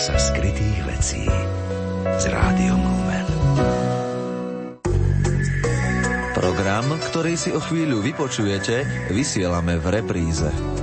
sa skrytých vecí s rádiom Lumen. Program, ktorý si o chvíľu vypočujete, vysielame v repríze.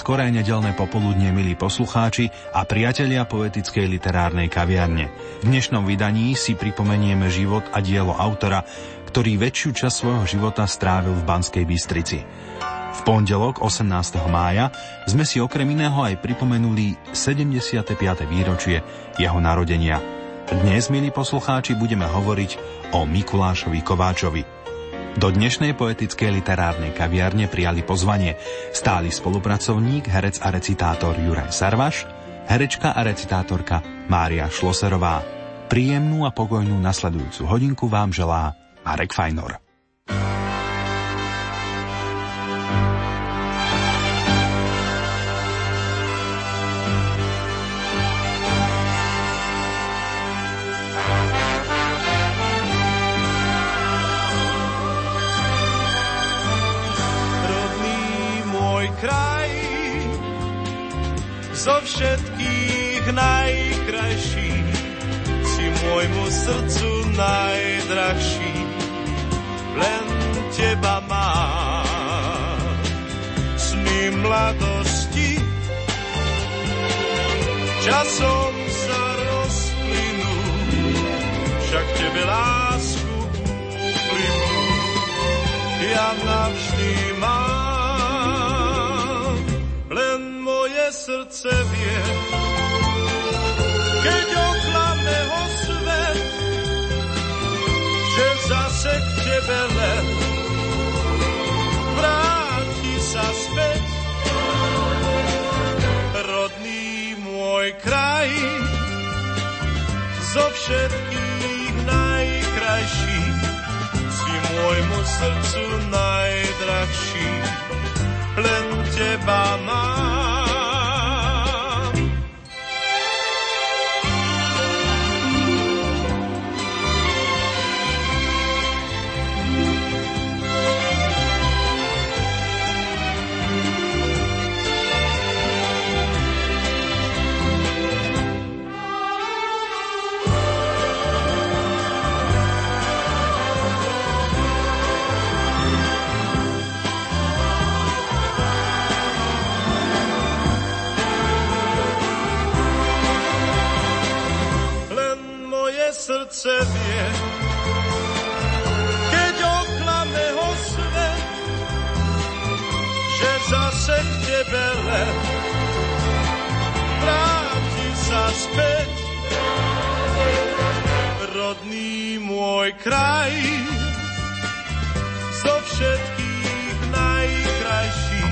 Skoré nedelné popoludne, milí poslucháči a priatelia poetickej literárnej kaviarne. V dnešnom vydaní si pripomenieme život a dielo autora, ktorý väčšiu časť svojho života strávil v Banskej Bystrici. V pondelok 18. mája sme si okrem iného aj pripomenuli 75. výročie jeho narodenia. Dnes, milí poslucháči, budeme hovoriť o Mikulášovi Kováčovi – do dnešnej poetickej literárnej kaviarne prijali pozvanie stály spolupracovník, herec a recitátor Juraj Sarvaš, herečka a recitátorka Mária Šloserová. Príjemnú a pokojnú nasledujúcu hodinku vám želá Marek Fajnor. Zo všetkých najkrajší, si môjmu srdcu najdrahší, len teba mám. Sny mladosti časom sa rozplynú, však tebe lásku uplynú, ja navždy mám. Srdce vie, keď oklame ho svet, že zase k tebe len vráti sa späť. Rodný môj kraj, zo všetkých najkrajší, si môjmu srdcu najdrahší, len teba mám. Srdce vie, keď oklame ho svet, že zase k tebe len vráti sa späť. Rodný môj kraj, zo všetkých najkrajší,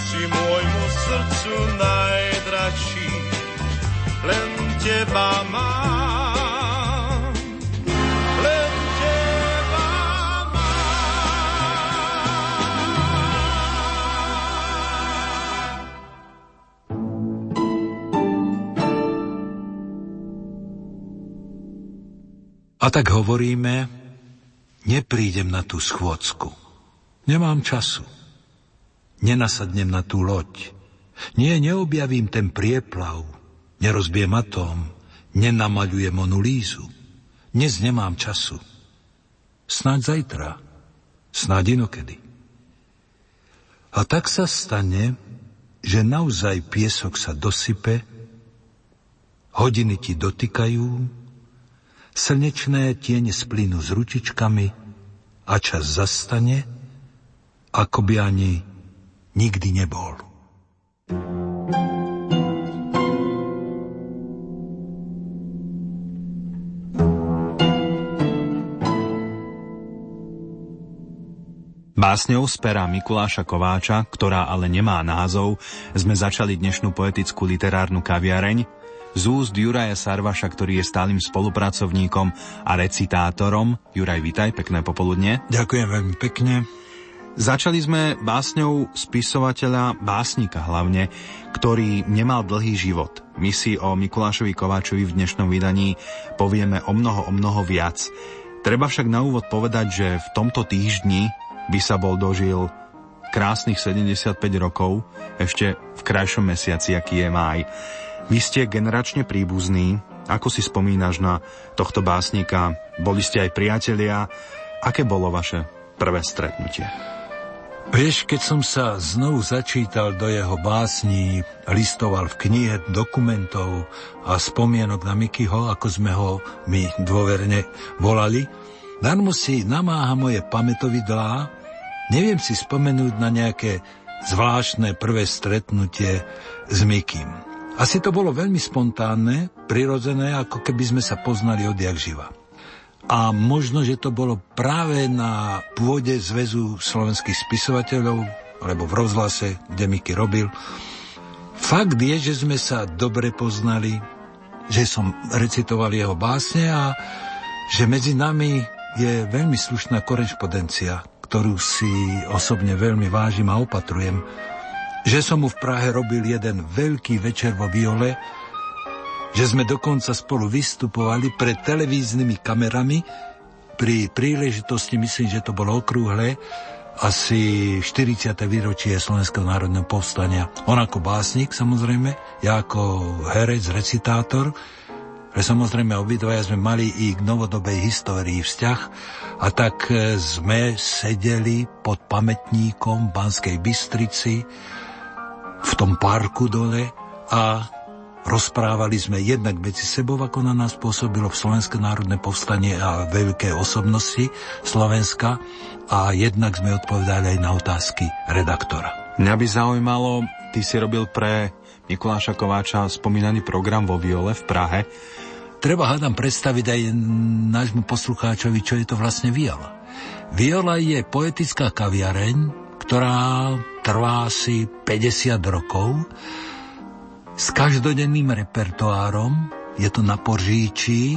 si môjmu srdcu najdražší, len teba mám. A tak hovoríme, neprídem na tú schôdzku. Nemám času. Nenasadnem na tú loď. Nie, neobjavím ten prieplav. Nerozbiem atóm. Nenamaľujem onu lízu. Dnes nemám času. Snáď zajtra. Snáď inokedy. A tak sa stane, že naozaj piesok sa dosype, hodiny ti dotýkajú, Slnečné tiene splínu s ručičkami a čas zastane, ako by ani nikdy nebol. Básňou z pera Mikuláša Kováča, ktorá ale nemá názov, sme začali dnešnú poetickú literárnu kaviareň z úst Juraja Sarvaša, ktorý je stálym spolupracovníkom a recitátorom. Juraj, vitaj, pekné popoludne. Ďakujem veľmi pekne. Začali sme básňou spisovateľa, básnika hlavne, ktorý nemal dlhý život. My si o Mikulášovi Kováčovi v dnešnom vydaní povieme o mnoho, o mnoho viac. Treba však na úvod povedať, že v tomto týždni by sa bol dožil krásnych 75 rokov, ešte v krajšom mesiaci, aký je máj. Vy ste generačne príbuzní, ako si spomínaš na tohto básnika? Boli ste aj priatelia. Aké bolo vaše prvé stretnutie? Vieš, keď som sa znovu začítal do jeho básní, listoval v knihe dokumentov a spomienok na Mikyho, ako sme ho my dôverne volali, darmo si namáha moje pamätovidlá Neviem si spomenúť na nejaké zvláštne prvé stretnutie s Mikým. Asi to bolo veľmi spontánne, prirodzené, ako keby sme sa poznali odjak živa. A možno, že to bolo práve na pôde Zväzu slovenských spisovateľov, alebo v rozhlase, kde Miky robil. Fakt je, že sme sa dobre poznali, že som recitoval jeho básne a že medzi nami je veľmi slušná korešpondencia, ktorú si osobne veľmi vážim a opatrujem, že som mu v Prahe robil jeden veľký večer vo Viole, že sme dokonca spolu vystupovali pred televíznymi kamerami pri príležitosti, myslím, že to bolo okrúhle, asi 40. výročie Slovenského národného povstania. On ako básnik, samozrejme, ja ako herec, recitátor, ale samozrejme obidvaja sme mali i k novodobej histórii vzťah a tak e, sme sedeli pod pamätníkom Banskej Bystrici v tom parku dole a rozprávali sme jednak medzi sebou, ako na nás pôsobilo v Slovenské národné povstanie a veľké osobnosti Slovenska a jednak sme odpovedali aj na otázky redaktora. Mňa by zaujímalo, ty si robil pre Mikuláša Kováča spomínaný program vo Viole v Prahe. Treba hádam predstaviť aj nášmu poslucháčovi, čo je to vlastne Viola. Viola je poetická kaviareň, ktorá trvá asi 50 rokov s každodenným repertoárom, je to na Poržíči,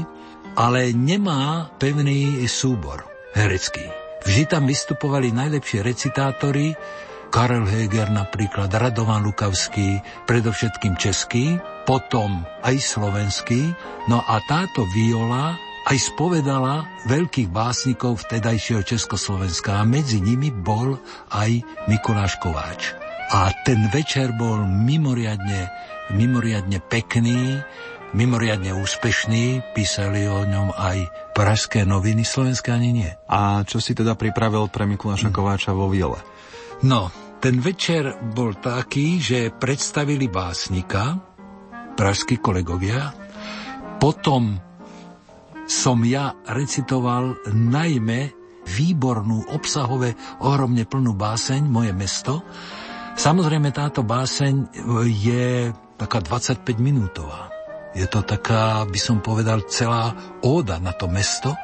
ale nemá pevný súbor herecký. Vždy tam vystupovali najlepšie recitátori, Karel Heger napríklad, Radovan Lukavský, predovšetkým český, potom aj slovenský, no a táto viola aj spovedala veľkých básnikov vtedajšieho Československa a medzi nimi bol aj Mikuláš Kováč. A ten večer bol mimoriadne, mimoriadne pekný, mimoriadne úspešný, písali o ňom aj pražské noviny, slovenské ani nie. A čo si teda pripravil pre Mikuláša Kováča vo Viole? No, ten večer bol taký, že predstavili básnika, pražskí kolegovia, potom som ja recitoval najmä výbornú, obsahové, ohromne plnú báseň Moje mesto. Samozrejme táto báseň je taká 25 minútová. Je to taká, by som povedal, celá óda na to mesto.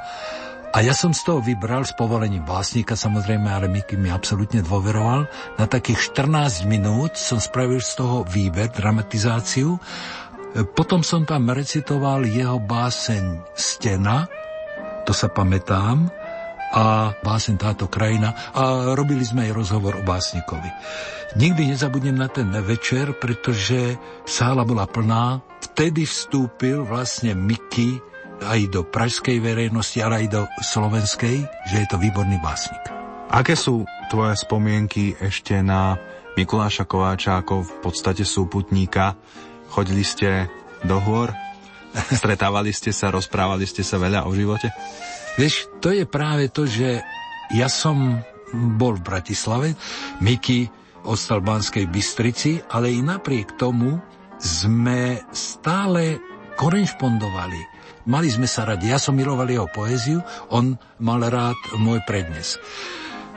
A ja som z toho vybral s povolením básnika, samozrejme, ale Miky mi absolútne dôveroval. Na takých 14 minút som spravil z toho výber, dramatizáciu. Potom som tam recitoval jeho báseň Stena, to sa pamätám, a báseň táto krajina a robili sme aj rozhovor o básnikovi. Nikdy nezabudnem na ten večer, pretože sála bola plná. Vtedy vstúpil vlastne Miky aj do pražskej verejnosti, ale aj do slovenskej, že je to výborný básnik. Aké sú tvoje spomienky ešte na Mikuláša Kováča ako v podstate súputníka? Chodili ste do hôr? Stretávali ste sa, rozprávali ste sa veľa o živote? Vieš, to je práve to, že ja som bol v Bratislave, Miky ostal v Banskej Bystrici, ale i napriek tomu sme stále korešpondovali Mali sme sa radi. Ja som miloval jeho poéziu, on mal rád môj prednes.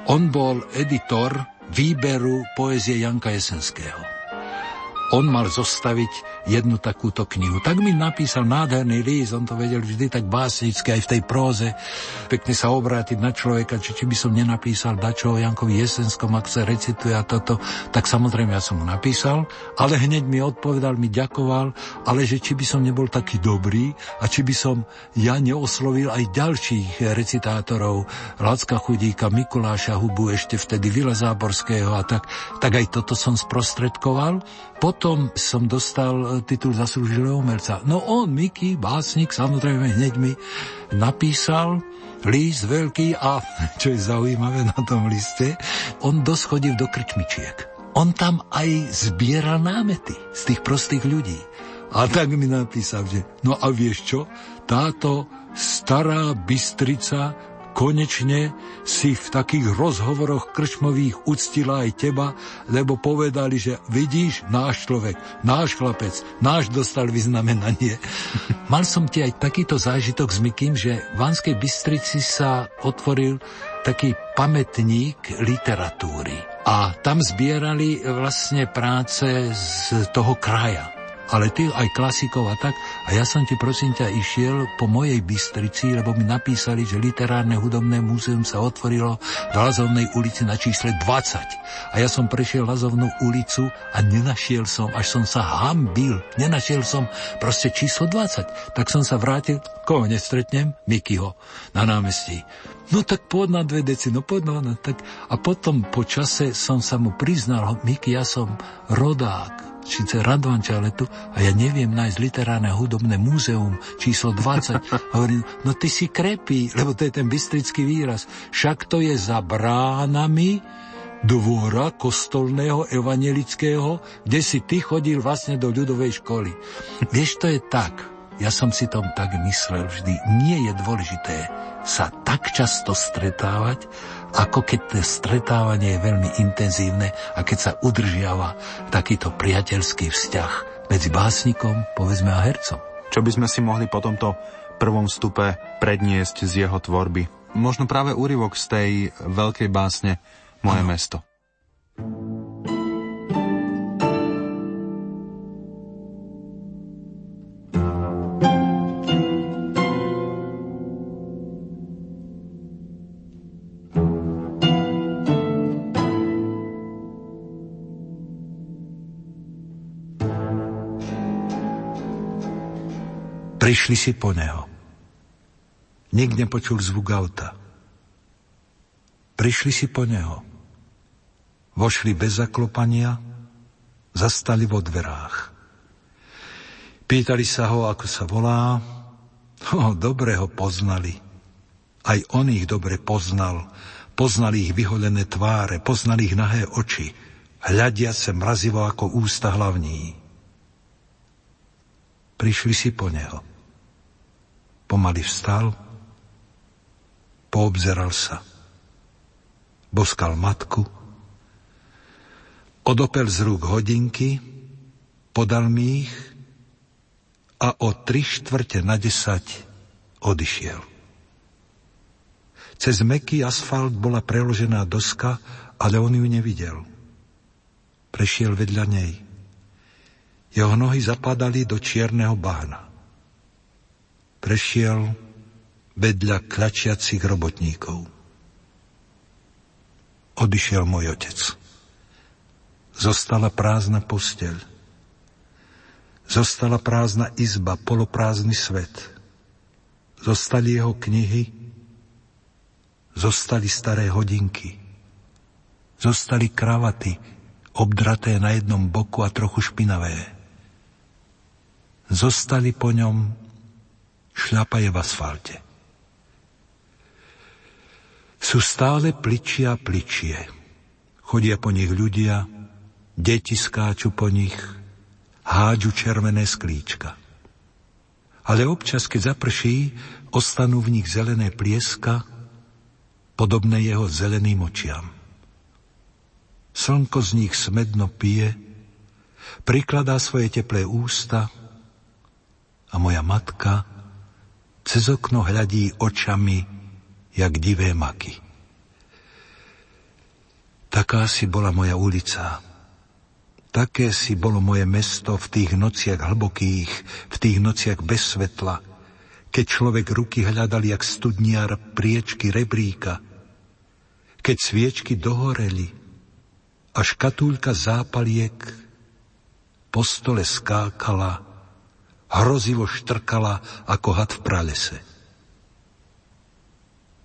On bol editor výberu poézie Janka Jesenského. On mal zostaviť jednu takúto knihu. Tak mi napísal nádherný list, on to vedel vždy tak básnicky aj v tej próze, pekne sa obrátiť na človeka, či, či by som nenapísal dačo o Jankovi Jesenskom, ak sa recituje a toto, tak samozrejme ja som mu napísal, ale hneď mi odpovedal, mi ďakoval, ale že či by som nebol taký dobrý a či by som ja neoslovil aj ďalších recitátorov, Lacka Chudíka, Mikuláša Hubu, ešte vtedy Vila Záborského a tak, tak aj toto som sprostredkoval. Potom som dostal e, titul zaslúžilého umelca. No on, Miky, básnik, samozrejme hneď mi napísal list veľký a, čo je zaujímavé na tom liste, on doschodil do krčmičiek. On tam aj zbieral námety z tých prostých ľudí. A tak mi napísal, že no a vieš čo, táto stará Bystrica konečne si v takých rozhovoroch krčmových uctila aj teba, lebo povedali, že vidíš, náš človek, náš chlapec, náš dostal vyznamenanie. Mal som ti aj takýto zážitok s Mikým, že v Vanskej Bystrici sa otvoril taký pamätník literatúry. A tam zbierali vlastne práce z toho kraja ale ty aj klasikov a tak. A ja som ti prosím ťa išiel po mojej Bystrici, lebo mi napísali, že literárne hudobné múzeum sa otvorilo v Lazovnej ulici na čísle 20. A ja som prešiel Lazovnú ulicu a nenašiel som, až som sa hambil, nenašiel som proste číslo 20. Tak som sa vrátil, koho nestretnem? Mikyho na námestí. No tak poď na dve deci, no poď na, tak. A potom po čase som sa mu priznal, Miky, ja som rodák, síce tu a ja neviem nájsť literárne hudobné múzeum číslo 20. Hovorím, no ty si krepí, lebo to je ten bystrický výraz. Však to je za bránami dvora kostolného evangelického, kde si ty chodil vlastne do ľudovej školy. Vieš, to je tak. Ja som si tom tak myslel vždy. Nie je dôležité sa tak často stretávať, ako keď stretávanie je veľmi intenzívne a keď sa udržiava takýto priateľský vzťah medzi básnikom, povedzme, a hercom. Čo by sme si mohli po tomto prvom vstupe predniesť z jeho tvorby? Možno práve úryvok z tej veľkej básne Moje ano. mesto. Prišli si po neho. Nik nepočul zvuk auta. Prišli si po neho. Vošli bez zaklopania, zastali vo dverách. Pýtali sa ho, ako sa volá. O, dobre ho poznali. Aj on ich dobre poznal. Poznali ich vyholené tváre, poznali ich nahé oči, hľadia sa mrazivo ako ústa hlavní. Prišli si po neho. Pomaly vstal, poobzeral sa. Boskal matku, odopel z rúk hodinky, podal mi ich a o tri štvrte na desať odišiel. Cez meký asfalt bola preložená doska, ale on ju nevidel. Prešiel vedľa nej. Jeho nohy zapadali do čierneho bahna prešiel vedľa klačiacich robotníkov. Odišiel môj otec. Zostala prázdna posteľ. Zostala prázdna izba, poloprázdny svet. Zostali jeho knihy, zostali staré hodinky, zostali kravaty, obdraté na jednom boku a trochu špinavé. Zostali po ňom šľapaje v asfalte. Sú stále pličia pličie. Chodia po nich ľudia, deti skáču po nich, hádžu červené sklíčka. Ale občas, keď zaprší, ostanú v nich zelené plieska, podobné jeho zeleným očiam. Slnko z nich smedno pije, prikladá svoje teplé ústa a moja matka cez okno hľadí očami, jak divé maky. Taká si bola moja ulica. Také si bolo moje mesto v tých nociach hlbokých, v tých nociach bez svetla, keď človek ruky hľadal jak studniar priečky rebríka, keď sviečky dohoreli a škatúľka zápaliek po stole skákala, hrozivo štrkala ako had v pralese.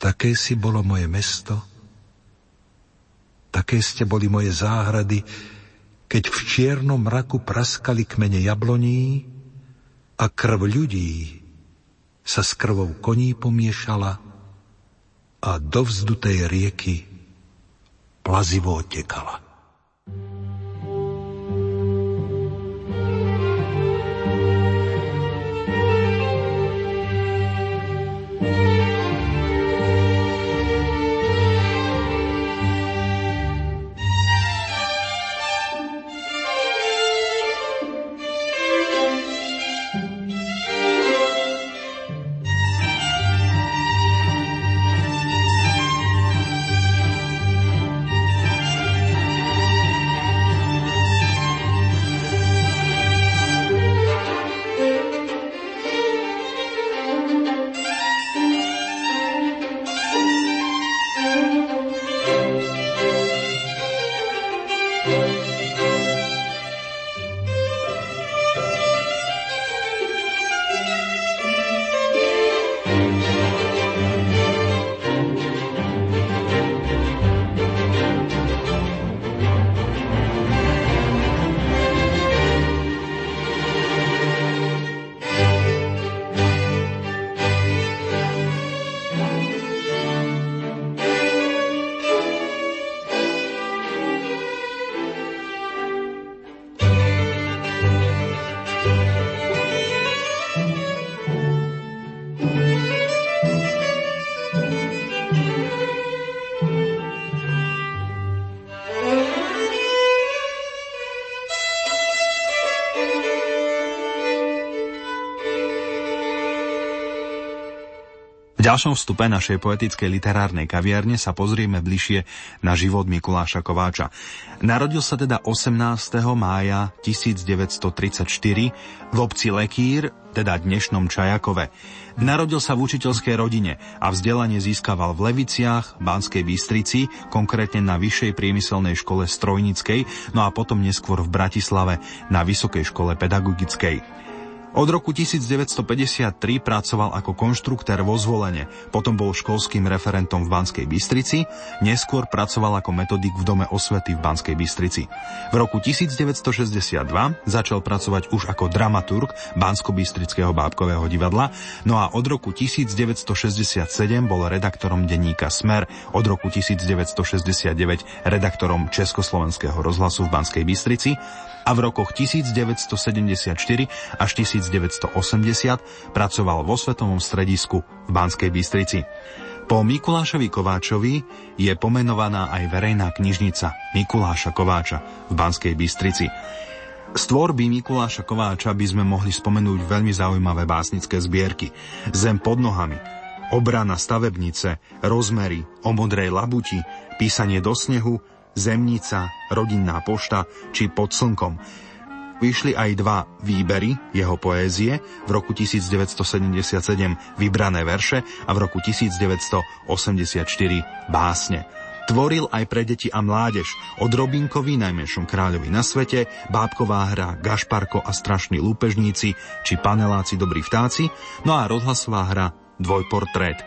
Také si bolo moje mesto, také ste boli moje záhrady, keď v čiernom mraku praskali kmene jabloní a krv ľudí sa s krvou koní pomiešala a do vzdutej rieky plazivo otekala. Ďalšom vstupe našej poetickej literárnej kaviarne sa pozrieme bližšie na život Mikuláša Kováča. Narodil sa teda 18. mája 1934 v obci Lekír, teda dnešnom Čajakove. Narodil sa v učiteľskej rodine a vzdelanie získaval v Leviciach, Banskej Bystrici, konkrétne na Vyššej priemyselnej škole Strojnickej, no a potom neskôr v Bratislave na Vysokej škole pedagogickej. Od roku 1953 pracoval ako konštruktér vo zvolenie, potom bol školským referentom v Banskej Bystrici, neskôr pracoval ako metodik v Dome osvety v Banskej Bystrici. V roku 1962 začal pracovať už ako dramaturg Bansko-Bystrického bábkového divadla, no a od roku 1967 bol redaktorom denníka Smer, od roku 1969 redaktorom Československého rozhlasu v Banskej Bystrici a v rokoch 1974 až 1980 pracoval vo Svetovom stredisku v Banskej Bystrici. Po Mikulášovi Kováčovi je pomenovaná aj verejná knižnica Mikuláša Kováča v Banskej Bystrici. Z tvorby Mikuláša Kováča by sme mohli spomenúť veľmi zaujímavé básnické zbierky. Zem pod nohami, obrana stavebnice, rozmery, o modrej labuti, písanie do snehu, Zemnica, Rodinná pošta či Pod slnkom. Vyšli aj dva výbery jeho poézie, v roku 1977 vybrané verše a v roku 1984 básne. Tvoril aj pre deti a mládež, od Robinkovi, najmenšom kráľovi na svete, bábková hra Gašparko a strašní lúpežníci, či paneláci dobrí vtáci, no a rozhlasová hra Dvojportrét.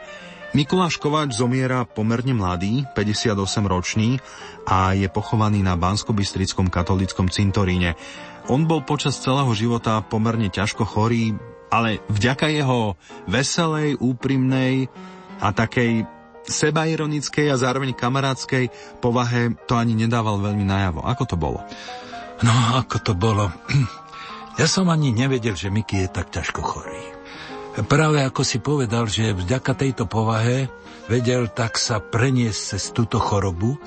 Mikuláš Kováč zomiera pomerne mladý, 58 ročný a je pochovaný na bansko katolickom cintoríne. On bol počas celého života pomerne ťažko chorý, ale vďaka jeho veselej, úprimnej a takej sebaironickej a zároveň kamarádskej povahe to ani nedával veľmi najavo. Ako to bolo? No, ako to bolo? Ja som ani nevedel, že Miky je tak ťažko chorý. Práve ako si povedal, že vďaka tejto povahe vedel tak sa preniesť cez túto chorobu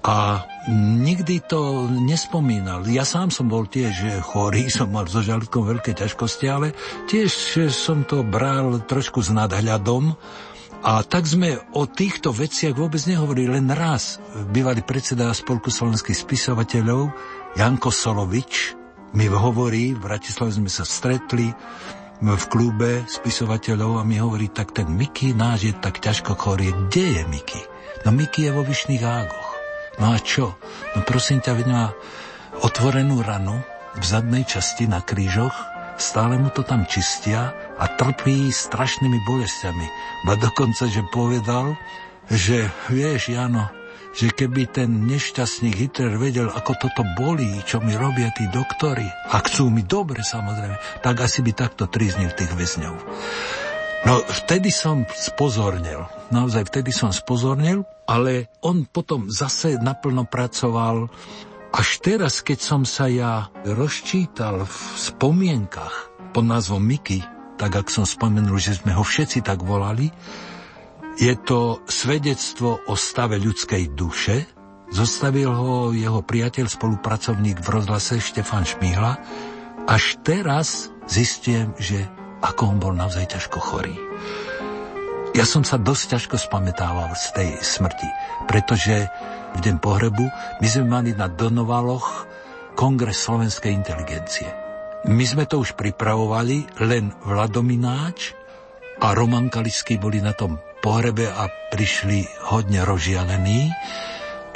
a nikdy to nespomínal. Ja sám som bol tiež chorý, som mal so žalúdkom veľké ťažkosti, ale tiež som to bral trošku s nadhľadom a tak sme o týchto veciach vôbec nehovorili. Len raz bývalý predseda Spolku slovenských spisovateľov Janko Solovič mi hovorí, v Bratislave sme sa stretli v klube spisovateľov a mi hovorí, tak ten Miky náš je tak ťažko chorý. Kde je Miky? No Miky je vo Vyšných ágoch. No a čo? No prosím ťa, má otvorenú ranu v zadnej časti na krížoch, stále mu to tam čistia a trpí strašnými bolestiami. Ba dokonca, že povedal, že vieš, Jano, že keby ten nešťastný Hitler vedel, ako toto bolí, čo mi robia tí doktory, a chcú mi dobre samozrejme, tak asi by takto triznil tých väzňov. No vtedy som spozornil, naozaj vtedy som spozornil, ale on potom zase naplno pracoval. Až teraz, keď som sa ja rozčítal v spomienkach pod názvom Miky, tak ak som spomenul, že sme ho všetci tak volali, je to svedectvo o stave ľudskej duše. Zostavil ho jeho priateľ, spolupracovník v rozhlase Štefan Šmihla. Až teraz zistím, že ako on bol naozaj ťažko chorý. Ja som sa dosť ťažko spamätával z tej smrti, pretože v deň pohrebu my sme mali na Donovaloch kongres slovenskej inteligencie. My sme to už pripravovali, len Vladomináč a Roman Kalisky boli na tom pohrebe a prišli hodne rozžialení.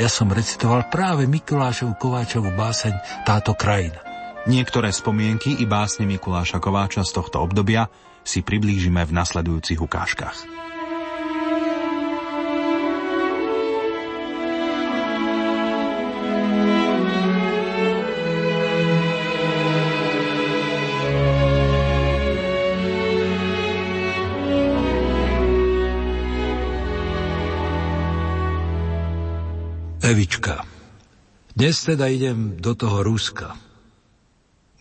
Ja som recitoval práve Mikulášovu Kováčovú báseň Táto krajina. Niektoré spomienky i básne Mikuláša Kováča z tohto obdobia si priblížime v nasledujúcich ukážkach. Evička, dnes teda idem do toho Ruska.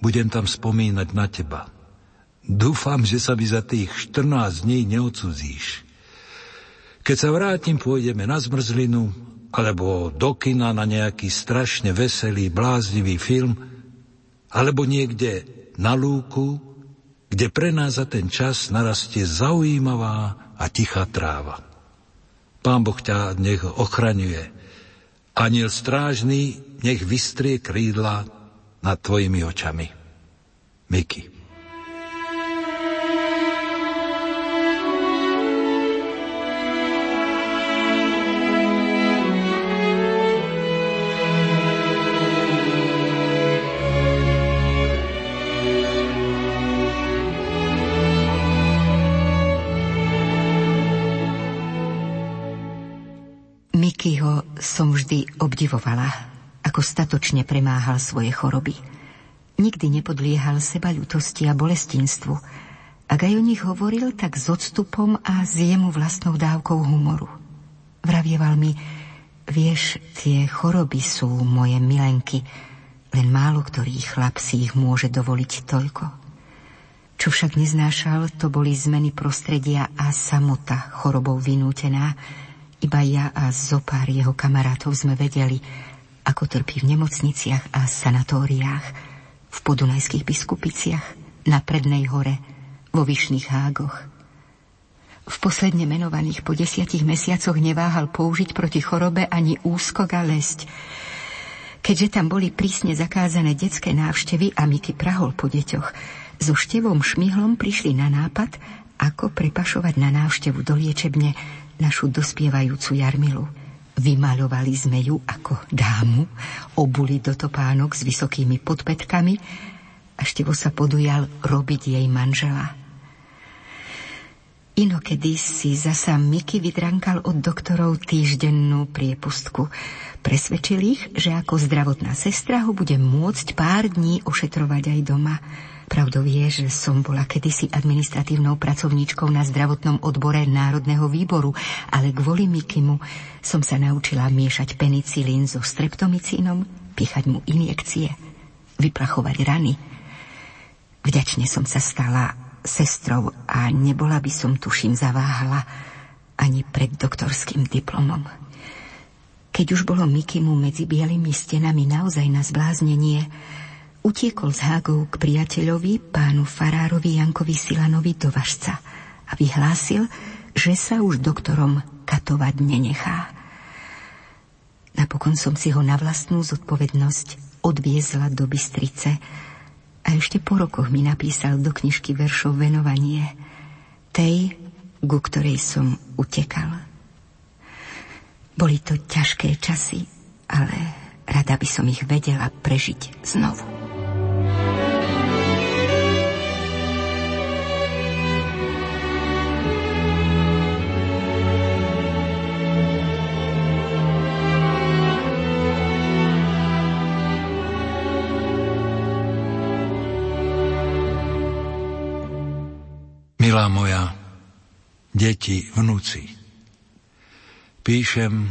Budem tam spomínať na teba. Dúfam, že sa mi za tých 14 dní neocudzíš. Keď sa vrátim, pôjdeme na zmrzlinu, alebo do kina na nejaký strašne veselý, bláznivý film, alebo niekde na lúku, kde pre nás za ten čas narastie zaujímavá a tichá tráva. Pán Boh ťa nech ochraňuje Aniel strážny nech vystrie krídla nad tvojimi očami. Miky. Som vždy obdivovala, ako statočne premáhal svoje choroby. Nikdy nepodliehal seba ľutosti a bolestinstvu. Ak aj o nich hovoril, tak s odstupom a s jemu vlastnou dávkou humoru. Vravieval mi, vieš, tie choroby sú moje milenky, len málo ktorý chlap si ich môže dovoliť toľko. Čo však neznášal, to boli zmeny prostredia a samota chorobou vynútená, iba ja a zopár jeho kamarátov sme vedeli, ako trpí v nemocniciach a sanatóriách, v podunajských biskupiciach, na Prednej hore, vo Vyšných hágoch. V posledne menovaných po desiatich mesiacoch neváhal použiť proti chorobe ani úskok a lesť. Keďže tam boli prísne zakázané detské návštevy a Miky prahol po deťoch, so števom šmihlom prišli na nápad, ako prepašovať na návštevu do liečebne našu dospievajúcu Jarmilu. Vymaľovali sme ju ako dámu, obuli do topánok s vysokými podpetkami a Števo sa podujal robiť jej manžela. Inokedy si zasa Miky vydrankal od doktorov týždennú priepustku. Presvedčil ich, že ako zdravotná sestra ho bude môcť pár dní ošetrovať aj doma. Pravdou je, že som bola kedysi administratívnou pracovníčkou na zdravotnom odbore Národného výboru, ale kvôli Mikimu som sa naučila miešať penicilín so streptomicínom, pichať mu injekcie, vyplachovať rany. Vďačne som sa stala sestrou a nebola by som, tuším, zaváhala ani pred doktorským diplomom. Keď už bolo Mikimu medzi bielými stenami naozaj na zbláznenie, utiekol z Hágov k priateľovi, pánu farárovi Jankovi Silanovi do Vašca a vyhlásil, že sa už doktorom katovať nenechá. Napokon som si ho na vlastnú zodpovednosť odviezla do Bystrice a ešte po rokoch mi napísal do knižky veršov venovanie tej, ku ktorej som utekal. Boli to ťažké časy, ale rada by som ich vedela prežiť znovu. Moja, deti, vnúci, píšem,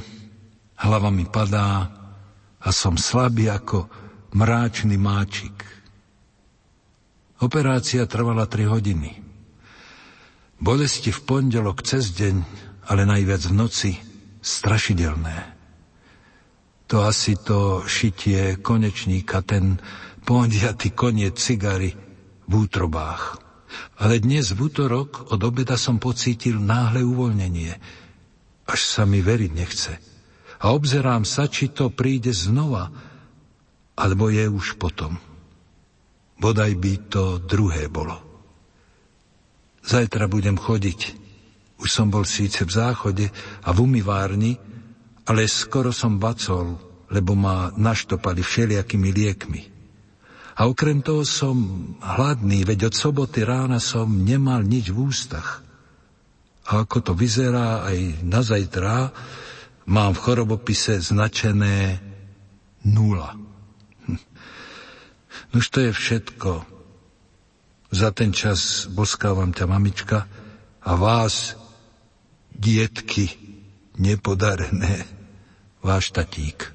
hlava mi padá a som slabý ako mráčný máčik. Operácia trvala 3 hodiny. Bolesti v pondelok cez deň, ale najviac v noci, strašidelné. To asi to šitie konečníka, ten pondiatý koniec cigary v útrobách. Ale dnes v útorok od obeda som pocítil náhle uvoľnenie. Až sa mi veriť nechce. A obzerám sa, či to príde znova, alebo je už potom. Bodaj by to druhé bolo. Zajtra budem chodiť. Už som bol síce v záchode a v umývárni, ale skoro som bacol, lebo ma naštopali všelijakými liekmi. A okrem toho som hladný, veď od soboty rána som nemal nič v ústach. A ako to vyzerá aj na zajtra, mám v chorobopise značené nula. Hm. Nož to je všetko. Za ten čas boskávam ťa, mamička, a vás, dietky, nepodarené, váš tatík.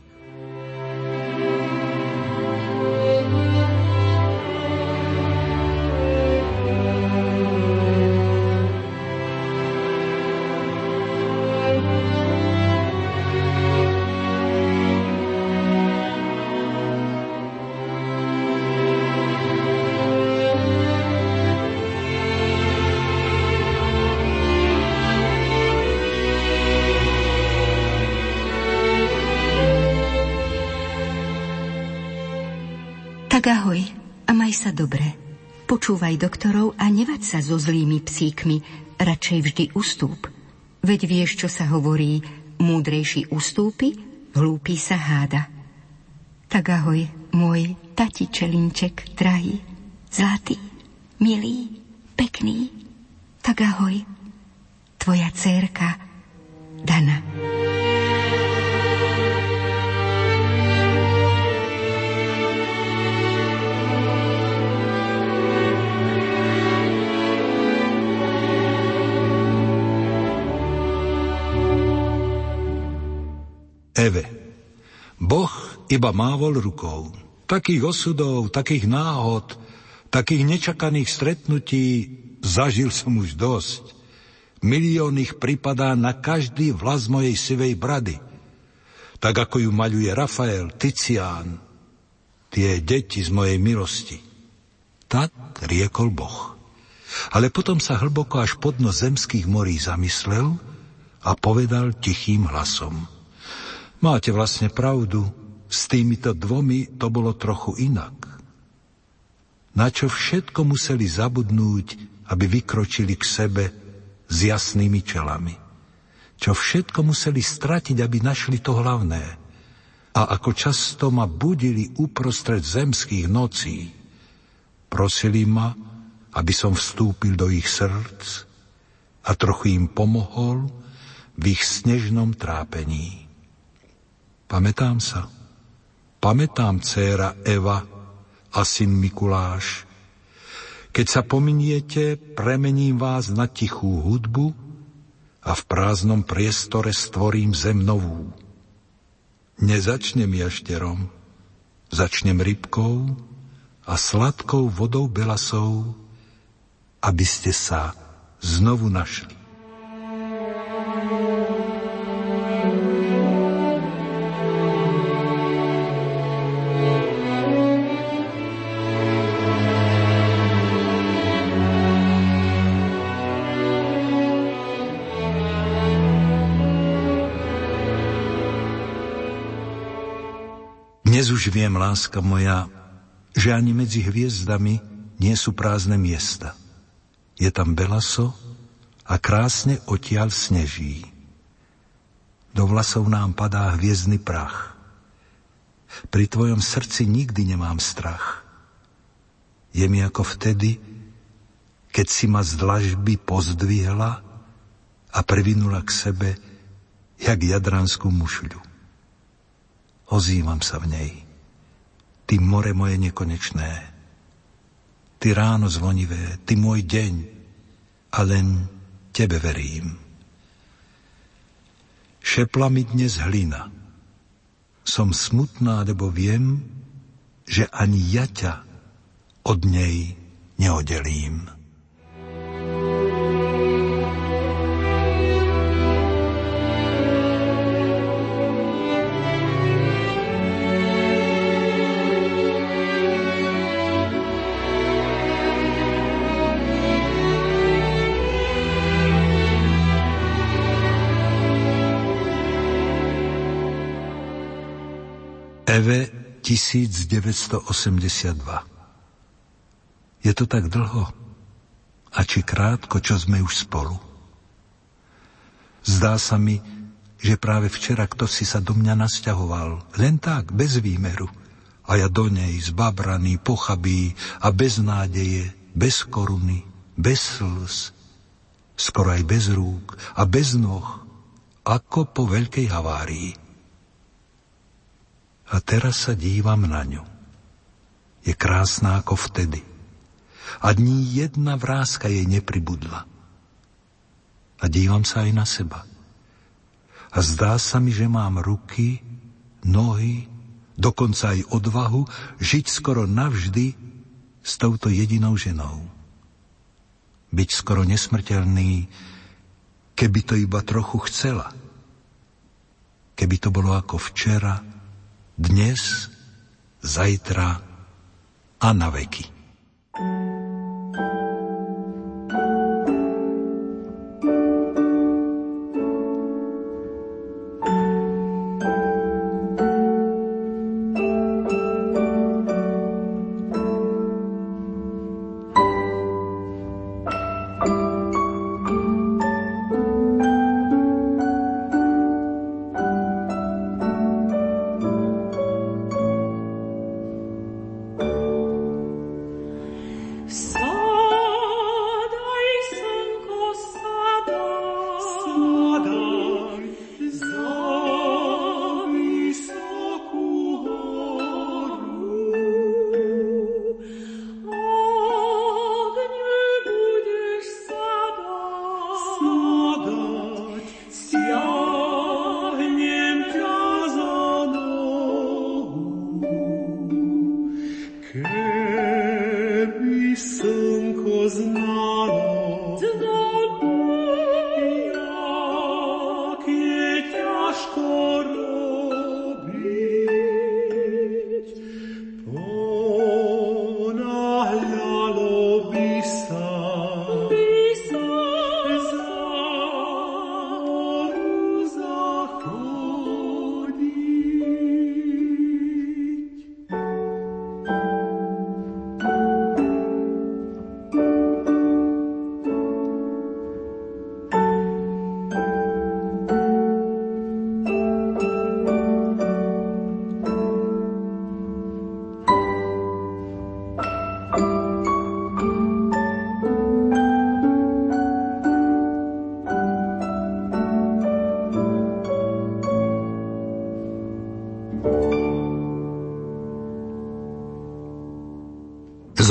Počúvaj doktorov a nevaď sa so zlými psíkmi, radšej vždy ustúp. Veď vieš, čo sa hovorí, múdrejší ustúpi, hlúpy sa háda. Tak ahoj, môj tati Čelinček, drahý, zlatý, milý, pekný. Tak ahoj, tvoja dcerka Dana. Eve. Boh iba mávol rukou. Takých osudov, takých náhod, takých nečakaných stretnutí zažil som už dosť. Milión ich pripadá na každý vlas mojej sivej brady. Tak ako ju maľuje Rafael, Ticián, tie deti z mojej milosti. Tak riekol Boh. Ale potom sa hlboko až pod nos zemských morí zamyslel a povedal tichým hlasom – Máte vlastne pravdu, s týmito dvomi to bolo trochu inak. Na čo všetko museli zabudnúť, aby vykročili k sebe s jasnými čelami. Čo všetko museli stratiť, aby našli to hlavné. A ako často ma budili uprostred zemských nocí. Prosili ma, aby som vstúpil do ich srdc a trochu im pomohol v ich snežnom trápení. Pamätám sa. Pamätám dcéra Eva a syn Mikuláš. Keď sa pominiete, premením vás na tichú hudbu a v prázdnom priestore stvorím zem novú. Nezačnem jašterom, začnem rybkou a sladkou vodou belasou, aby ste sa znovu našli. Už viem, láska moja, že ani medzi hviezdami nie sú prázdne miesta. Je tam belaso a krásne odtiaľ sneží. Do vlasov nám padá hviezdny prach. Pri tvojom srdci nikdy nemám strach. Je mi ako vtedy, keď si ma z dlažby pozdvihla a previnula k sebe, jak jadranskú mušľu. Ozývam sa v nej. Ty more moje nekonečné. Ty ráno zvonivé, ty môj deň. A len tebe verím. Šepla mi dnes hlina. Som smutná, lebo viem, že ani ja ťa od nej neodelím. Eve 1982. Je to tak dlho? A či krátko, čo sme už spolu? Zdá sa mi, že práve včera kto si sa do mňa nasťahoval, len tak, bez výmeru. A ja do nej zbabraný, pochabý a bez nádeje, bez koruny, bez slz, skoro aj bez rúk a bez noh, ako po veľkej havárii. A teraz sa dívam na ňu. Je krásna ako vtedy. A dní jedna vrázka jej nepribudla. A dívam sa aj na seba. A zdá sa mi, že mám ruky, nohy, dokonca aj odvahu žiť skoro navždy s touto jedinou ženou. Byť skoro nesmrteľný, keby to iba trochu chcela. Keby to bolo ako včera, dnes, zajtra a na veky.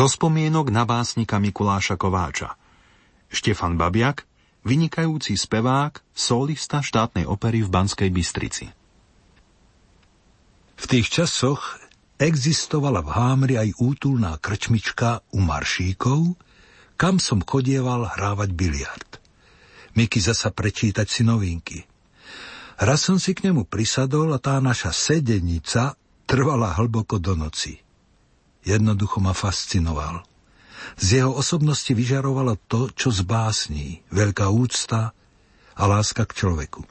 Zo spomienok na básnika Mikuláša Kováča. Štefan Babiak, vynikajúci spevák, solista štátnej opery v Banskej Bystrici. V tých časoch existovala v Hámri aj útulná krčmička u Maršíkov, kam som chodieval hrávať biliard. Miky zasa prečítať si novinky. Raz som si k nemu prisadol a tá naša sedenica trvala hlboko do noci. Jednoducho ma fascinoval. Z jeho osobnosti vyžarovalo to, čo z básní, veľká úcta a láska k človeku.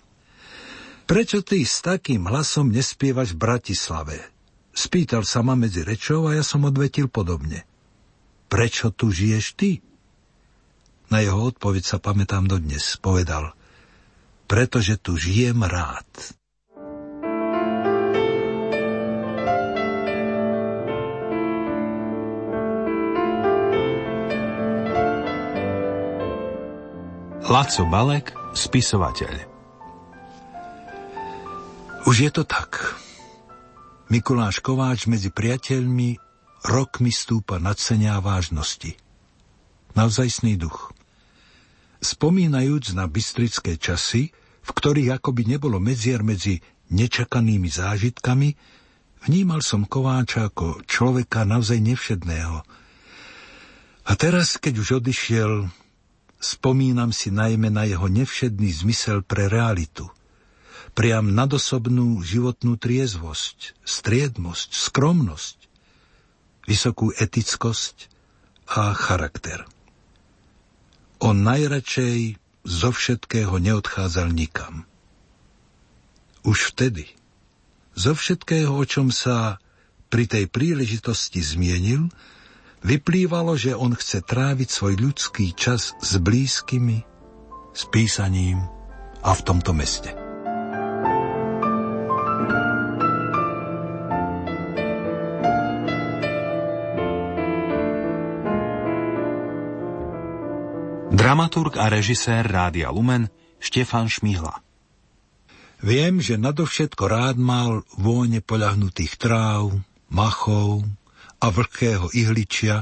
Prečo ty s takým hlasom nespievaš v Bratislave? Spýtal sa ma medzi rečou a ja som odvetil podobne. Prečo tu žiješ ty? Na jeho odpoveď sa pamätám dodnes. Povedal, pretože tu žijem rád. Laco Balek, spisovateľ Už je to tak. Mikuláš Kováč medzi priateľmi rokmi stúpa nadcenia vážnosti. Navzajstný duch. Spomínajúc na bystrické časy, v ktorých akoby nebolo medzier medzi nečakanými zážitkami, vnímal som Kováča ako človeka naozaj nevšedného. A teraz, keď už odišiel, Spomínam si najmä na jeho nevšedný zmysel pre realitu. Priam nadosobnú životnú triezvosť, striednosť, skromnosť, vysokú etickosť a charakter. On najradšej zo všetkého neodchádzal nikam. Už vtedy, zo všetkého, o čom sa pri tej príležitosti zmienil, vyplývalo, že on chce tráviť svoj ľudský čas s blízkymi, s písaním a v tomto meste. Dramaturg a režisér Rádia Lumen Štefan Šmihla Viem, že nadovšetko rád mal vône poľahnutých tráv, machov, a vlhkého ihličia,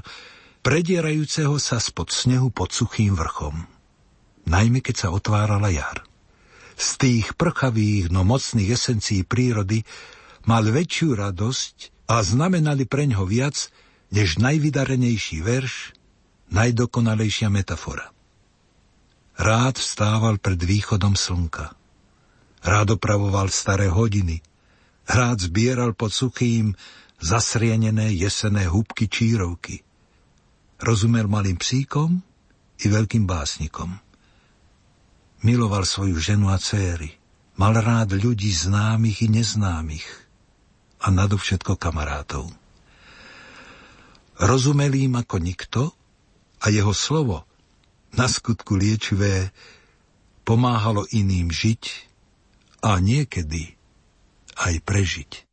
predierajúceho sa spod snehu pod suchým vrchom. Najmä keď sa otvárala jar. Z tých prchavých, no mocných esencií prírody mal väčšiu radosť a znamenali preňho viac, než najvydarenejší verš, najdokonalejšia metafora. Rád vstával pred východom slnka. Rád opravoval staré hodiny. Rád zbieral pod suchým, zasrienené jesené húbky čírovky. Rozumel malým psíkom i veľkým básnikom. Miloval svoju ženu a céry. Mal rád ľudí známych i neznámych a nadovšetko kamarátov. Rozumel im ako nikto a jeho slovo, na skutku liečivé, pomáhalo iným žiť a niekedy aj prežiť.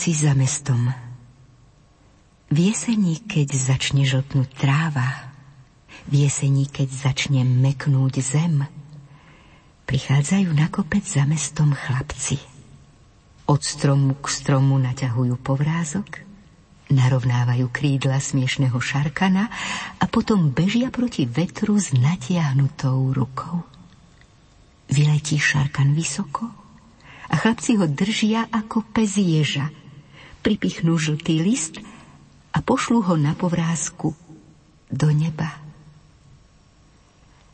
Chlapci za mestom V jesení, keď začne žltnúť tráva, v jesení, keď začne meknúť zem, prichádzajú na kopec za mestom chlapci. Od stromu k stromu naťahujú povrázok, narovnávajú krídla smiešného šarkana a potom bežia proti vetru s natiahnutou rukou. Vyletí šarkan vysoko, a chlapci ho držia ako pes ježa. Pripichnú žltý list a pošlú ho na povrázku do neba.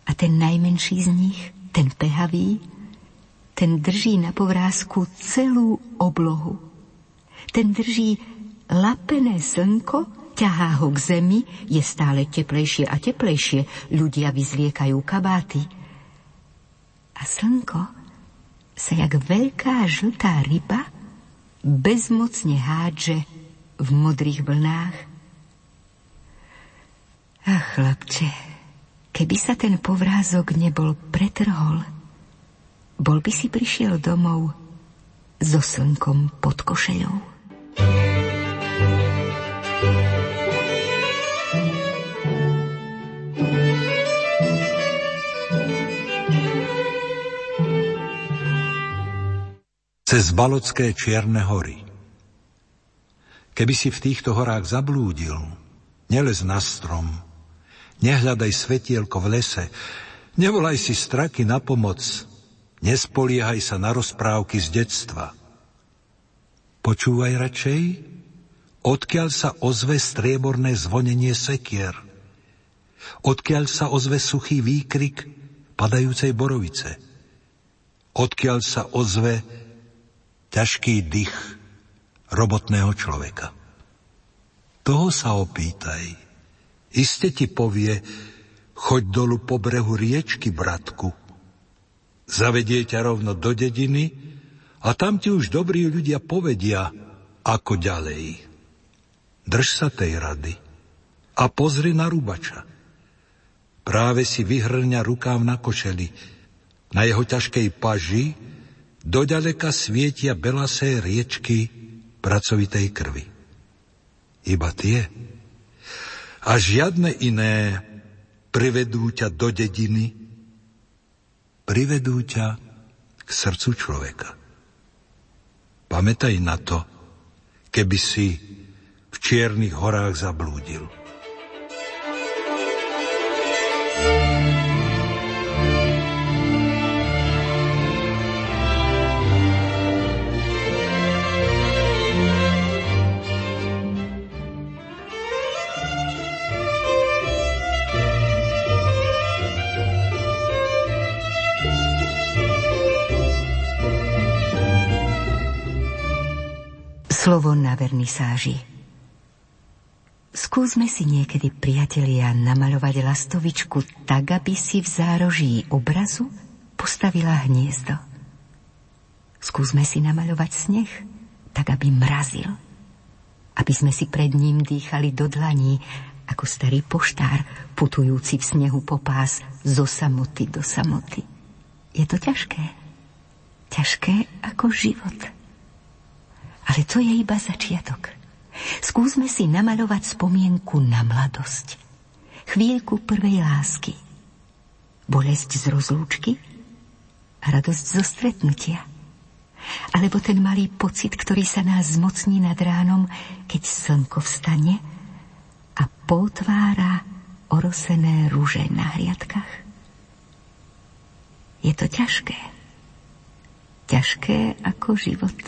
A ten najmenší z nich, ten pehavý, ten drží na povrázku celú oblohu. Ten drží lapené slnko, ťahá ho k zemi, je stále teplejšie a teplejšie, ľudia vyzliekajú kabáty. A slnko sa jak veľká žltá ryba bezmocne hádže v modrých vlnách. Ach, chlapče, keby sa ten povrázok nebol pretrhol, bol by si prišiel domov so slnkom pod košeľou. Cez Balocké čierne hory. Keby si v týchto horách zablúdil, nelez na strom, nehľadaj svetielko v lese, nevolaj si straky na pomoc, nespoliehaj sa na rozprávky z detstva. Počúvaj radšej, odkiaľ sa ozve strieborné zvonenie sekier, odkiaľ sa ozve suchý výkrik padajúcej borovice, odkiaľ sa ozve ťažký dých robotného človeka. Toho sa opýtaj. Iste ti povie, choď dolu po brehu riečky, bratku. Zavedie ťa rovno do dediny a tam ti už dobrí ľudia povedia, ako ďalej. Drž sa tej rady a pozri na rubača. Práve si vyhrňa rukáv na košeli. Na jeho ťažkej paži doďaleka svietia belasé riečky pracovitej krvi. Iba tie. A žiadne iné privedú ťa do dediny, privedú ťa k srdcu človeka. Pamätaj na to, keby si v čiernych horách zablúdil. Slovo na vernisáži. Skúsme si niekedy, priatelia, namaľovať lastovičku tak, aby si v zároží obrazu postavila hniezdo. Skúsme si namaľovať sneh, tak aby mrazil. Aby sme si pred ním dýchali do dlaní, ako starý poštár, putujúci v snehu po pás zo samoty do samoty. Je to ťažké. Ťažké ako život. Ale to je iba začiatok. Skúsme si namaľovať spomienku na mladosť. Chvíľku prvej lásky. Bolesť z rozlúčky radosť zo stretnutia. Alebo ten malý pocit, ktorý sa nás zmocní nad ránom, keď slnko vstane a potvára orosené rúže na hriadkach. Je to ťažké. Ťažké ako život.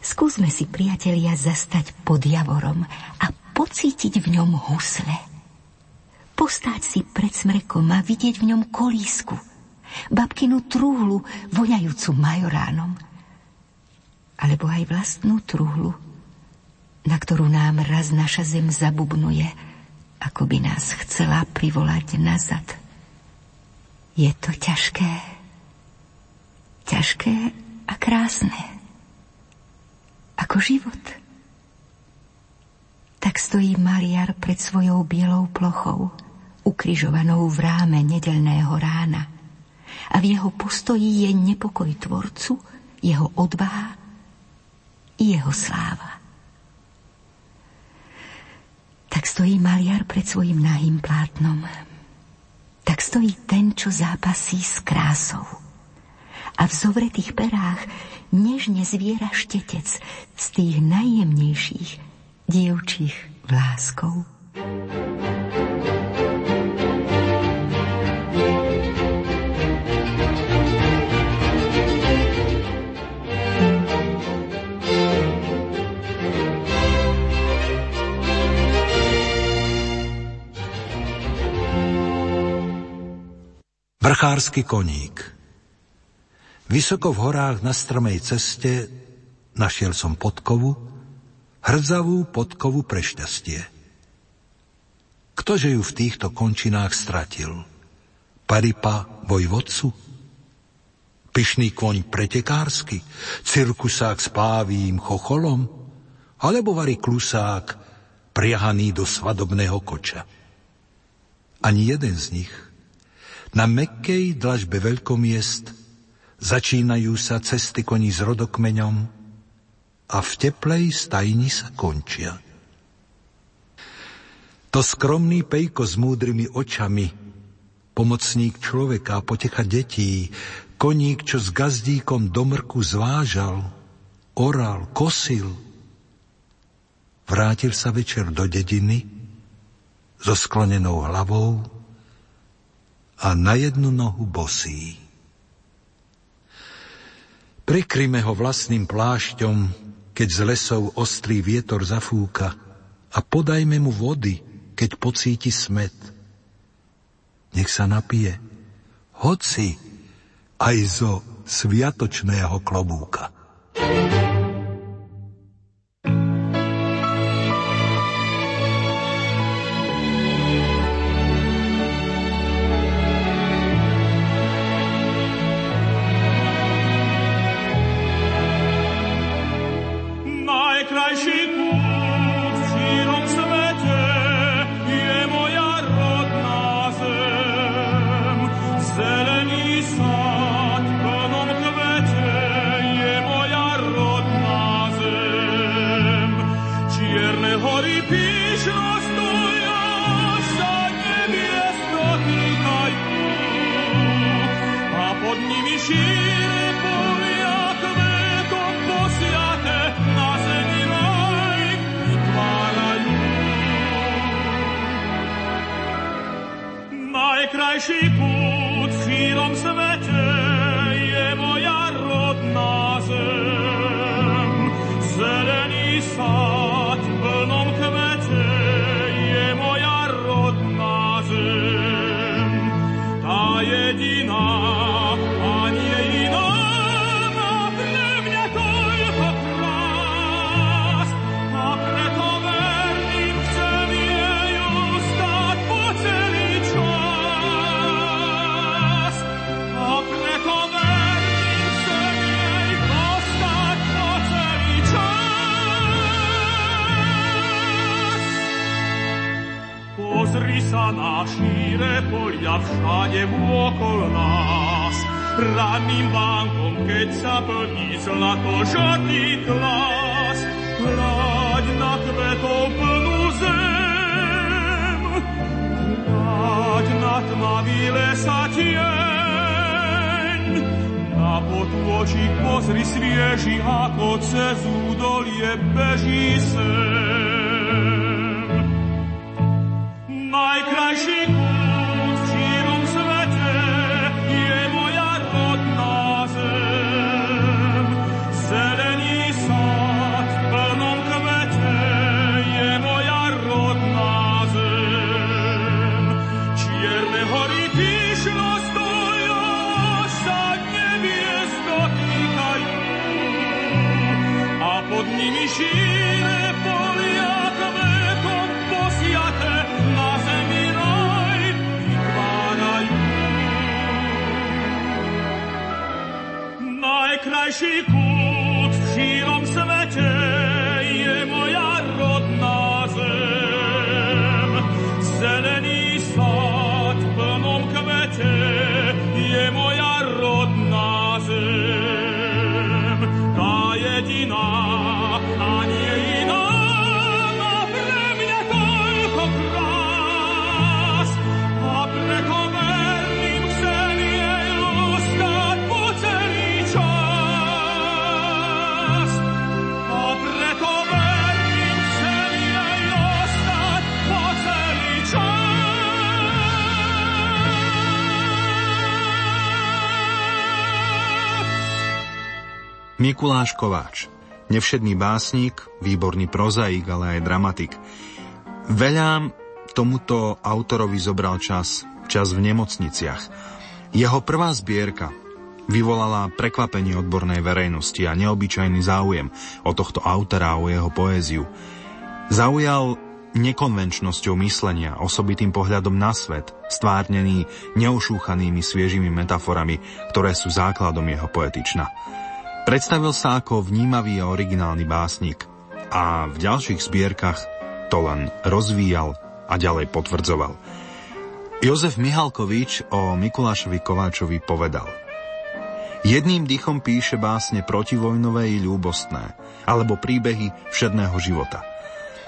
Skúsme si, priatelia, zastať pod javorom a pocítiť v ňom husle. Postáť si pred smrekom a vidieť v ňom kolísku, babkinu trúhlu, voňajúcu majoránom. Alebo aj vlastnú trúhlu, na ktorú nám raz naša zem zabubnuje, ako by nás chcela privolať nazad. Je to ťažké. Ťažké a krásne ako život. Tak stojí maliar pred svojou bielou plochou, ukrižovanou v ráme nedelného rána. A v jeho postoji je nepokoj tvorcu, jeho odvaha i jeho sláva. Tak stojí maliar pred svojim nahým plátnom. Tak stojí ten, čo zápasí s krásou a v zovretých perách nežne zviera štetec z tých najjemnejších dievčích vláskov. Vrchársky koník Vysoko v horách na strmej ceste našiel som podkovu, hrdzavú podkovu pre šťastie. Ktože ju v týchto končinách stratil? Paripa vojvodcu? Pyšný kvoň pretekársky? Cirkusák s pávým chocholom? Alebo varí klusák priahaný do svadobného koča? Ani jeden z nich. Na mekkej dlažbe veľkomiest začínajú sa cesty koní s rodokmeňom a v teplej stajni sa končia. To skromný pejko s múdrymi očami, pomocník človeka potecha detí, koník, čo s gazdíkom do mrku zvážal, oral, kosil. Vrátil sa večer do dediny so sklonenou hlavou a na jednu nohu bosí. Prikryme ho vlastným plášťom, keď z lesov ostrý vietor zafúka a podajme mu vody, keď pocíti smet. Nech sa napije, hoci aj zo sviatočného klobúka. thank you Najlepší put chvíľom svet Mikuláš Kováč, nevšedný básnik, výborný prozaik, ale aj dramatik. Veľa tomuto autorovi zobral čas, čas v nemocniciach. Jeho prvá zbierka vyvolala prekvapenie odbornej verejnosti a neobyčajný záujem o tohto autora a o jeho poéziu. Zaujal nekonvenčnosťou myslenia, osobitým pohľadom na svet, stvárnený neušúchanými sviežimi metaforami, ktoré sú základom jeho poetična. Predstavil sa ako vnímavý a originálny básnik a v ďalších zbierkach to len rozvíjal a ďalej potvrdzoval. Jozef Mihalkovič o Mikulášovi Kováčovi povedal Jedným dýchom píše básne protivojnové i ľúbostné, alebo príbehy všedného života.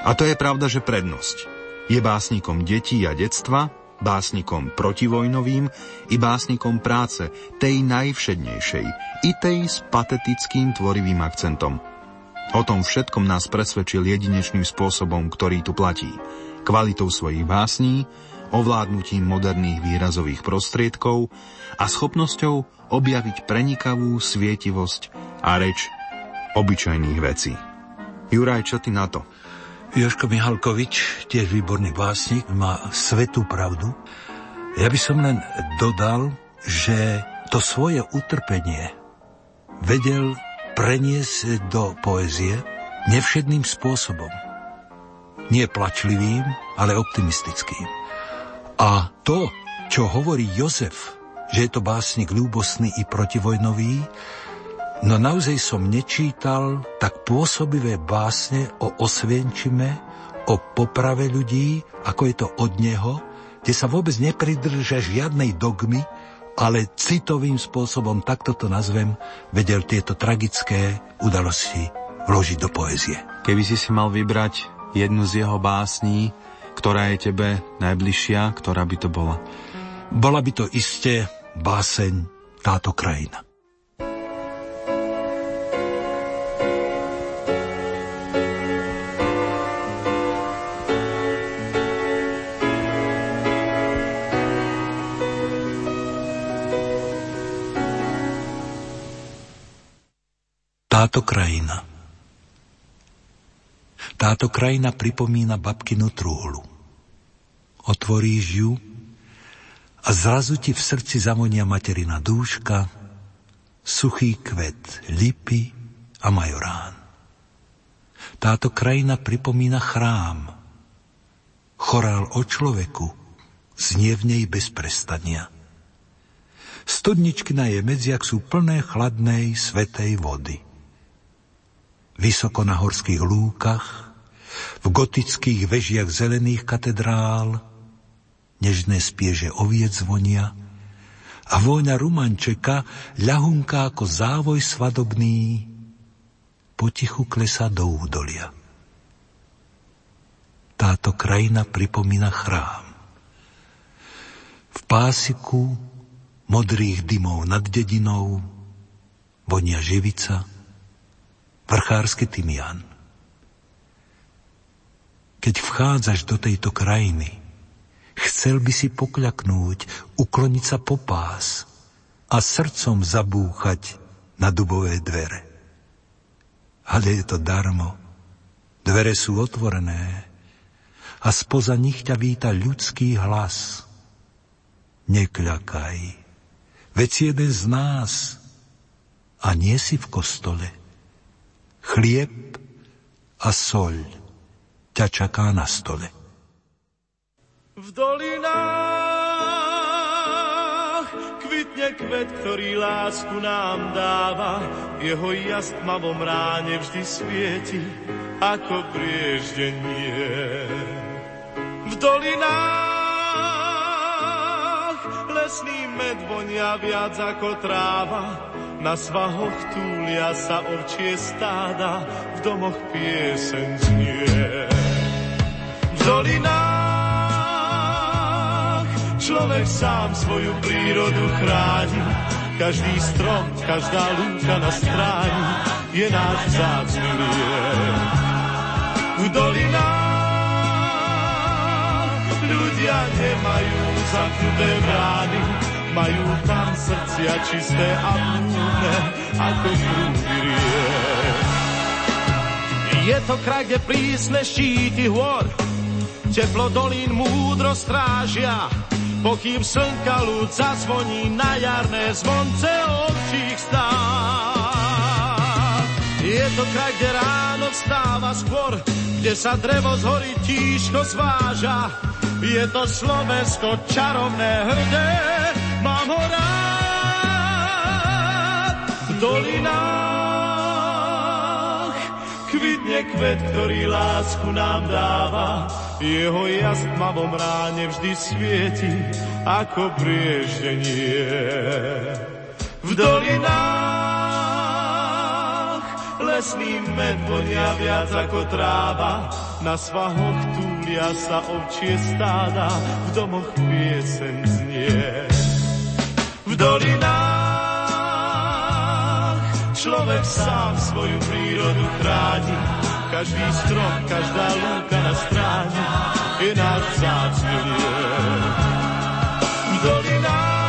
A to je pravda, že prednosť. Je básnikom detí a detstva, básnikom protivojnovým i básnikom práce, tej najvšednejšej, i tej s patetickým tvorivým akcentom. O tom všetkom nás presvedčil jedinečným spôsobom, ktorý tu platí. Kvalitou svojich básní, ovládnutím moderných výrazových prostriedkov a schopnosťou objaviť prenikavú svietivosť a reč obyčajných vecí. Juraj, čo ty na to? Joško Mihalkovič, tiež výborný básnik, má svetú pravdu. Ja by som len dodal, že to svoje utrpenie vedel preniesť do poezie nevšedným spôsobom. Nie plačlivým, ale optimistickým. A to, čo hovorí Jozef, že je to básnik ľúbostný i protivojnový, no naozaj som nečítal tak pôsobivé básne o Osvienčime, o poprave ľudí, ako je to od neho, kde sa vôbec nepridrža žiadnej dogmy, ale citovým spôsobom, takto to nazvem, vedel tieto tragické udalosti vložiť do poezie. Keby si si mal vybrať jednu z jeho básní, ktorá je tebe najbližšia, ktorá by to bola? Bola by to isté báseň táto krajina. Táto krajina táto krajina pripomína babkinu trúhlu. Otvoríš ju a zrazu ti v srdci zavonia materina dúška, suchý kvet lipy a majorán. Táto krajina pripomína chrám. Chorál o človeku znie v nej bez prestania. Studničky na jej medziach sú plné chladnej, svetej vody. Vysoko na horských lúkach v gotických vežiach zelených katedrál, nežné spieže oviec zvonia a vôňa rumančeka, ľahunká ako závoj svadobný, potichu klesa do údolia. Táto krajina pripomína chrám. V pásiku modrých dymov nad dedinou vonia živica, vrchársky tymian. Keď vchádzaš do tejto krajiny, chcel by si pokľaknúť, ukloniť sa po pás a srdcom zabúchať na dubové dvere. Ale je to darmo. Dvere sú otvorené a spoza nich ťa víta ľudský hlas. Nekľakaj, veď si jeden z nás a nie si v kostole. Chlieb a soľ ťa čaká na stole. V dolinách kvitne kvet, ktorý lásku nám dáva, jeho jas tmavom ráne vždy svieti, ako prieždenie. V dolinách lesný med vonia viac ako tráva, na svahoch túlia sa orčie stáda, v domoch pieseň znie dolinách. Človek sám svoju prírodu chráni, každý strom, každá lúka na stráni je náš vzácný liek. V dolinách ľudia nemajú zamknuté brány, majú tam srdcia čisté a múdne ako prúdy. Je to kraj, kde prísne štíty hôr Teplo dolín múdro strážia, pokým slnka ľud zazvoní na jarné zvonce ovčích stát. Je to kraj, kde ráno vstáva skôr, kde sa drevo z hory tížko zváža. Je to Slovensko čarovné hrdé, mám ho rád. V dolinách kvitne kvet, ktorý lásku nám dáva. Jeho jas tmavom ráne vždy svieti ako prieždenie. V dolinách lesný med vonia viac ako tráva, na svahoch túlia sa ovčie stáda, v domoch piesen znie. V dolinách. Človek sám svoju prírodu chráni, každý strom, každá lúka na stráni je náš vzácný V dolinách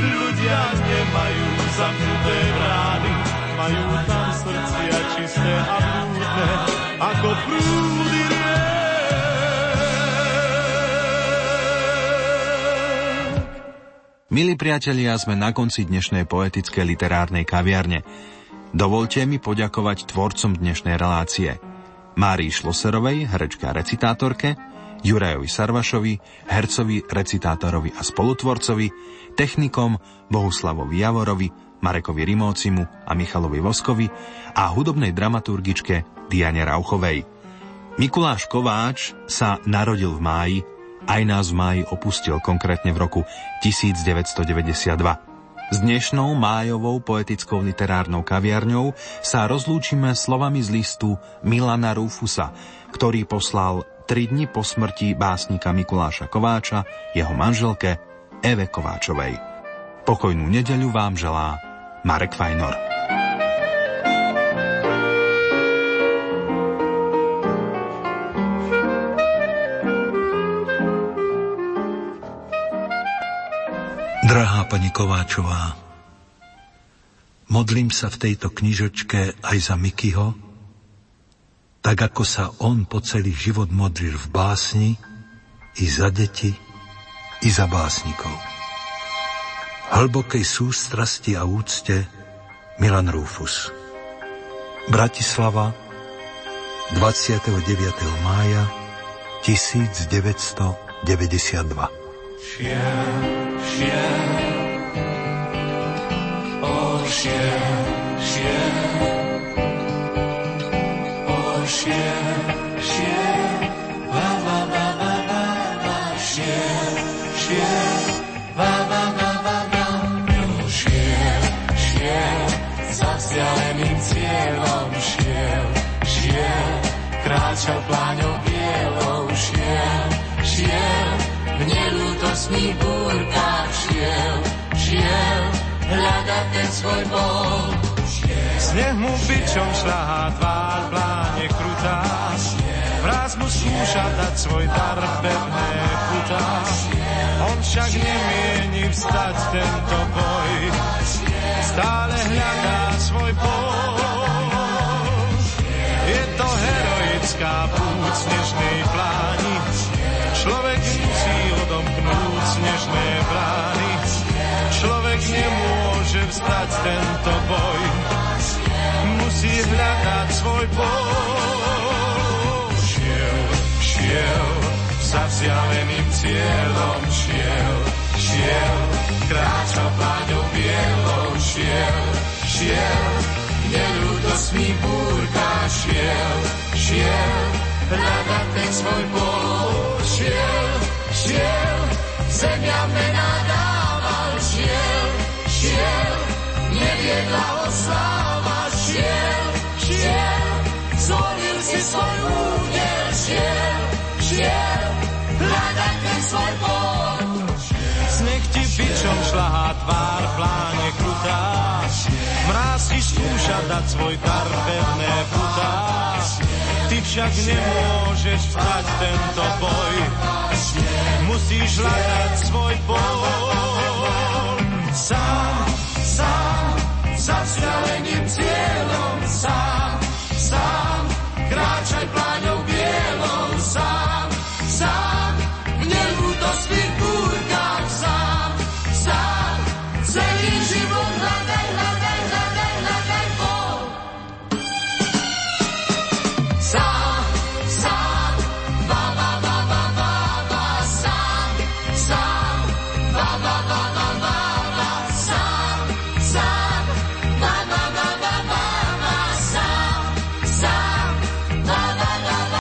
ľudia nemajú zamknuté brány, majú tam srdcia čisté a blúdne, ako prúdy Milí priatelia, sme na konci dnešnej poetickej literárnej kaviarne. Dovolte mi poďakovať tvorcom dnešnej relácie. Márii Šloserovej, herečke a recitátorke, Jurajovi Sarvašovi, hercovi, recitátorovi a spolutvorcovi, technikom Bohuslavovi Javorovi, Marekovi Rimócimu a Michalovi Voskovi a hudobnej dramaturgičke Diane Rauchovej. Mikuláš Kováč sa narodil v máji, aj nás v máji opustil, konkrétne v roku 1992. S dnešnou májovou poetickou literárnou kaviarňou sa rozlúčime slovami z listu Milana Rufusa, ktorý poslal tri dni po smrti básnika Mikuláša Kováča jeho manželke Eve Kováčovej. Pokojnú nedeľu vám želá Marek Fajnor. Drahá pani Kováčová, modlím sa v tejto knižočke aj za Mikyho, tak ako sa on po celý život modlil v básni, i za deti, i za básnikov. Hlbokej sústrasti a úcte Milan Rufus. Bratislava 29. mája 1992 Šiel, kráčal pláňou bielou, šiel, šiel, v nelútostných búrkách šiel, šiel, hľadať ten svoj bol. Sneh mu bičom šľahá tvár, pláne krutá. Vraz mu skúša dať svoj dar pevné putá. On však nemieni vstať tento boj. Stále hľadá svoj bol. Je to heroická púť snežnej vstať tento boj. Musí hľadať svoj bol. Šiel, šiel, za vzdialeným cieľom šiel, šiel, kráčal pláňou bielou šiel, šiel, nelútostný búrka šiel, šiel, hľadať ten svoj bol. Šiel, šiel, zemia mená dával, šiel, šiel, neviedla ho sláva, šiel, šiel, zvolil si svoj údel, šiel, šiel, hľadať ten svoj bol. Sneh ti bičom šlahá tvár, pláne krutá, mráz ti skúša dať svoj dar, pevné putá. Ty však nemôžeš vstať tento boj, musíš hľadať svoj bol. Sám, sám, za vzdialeným cieľom sám, sám, kráčaj pláňou bielou sám, sám.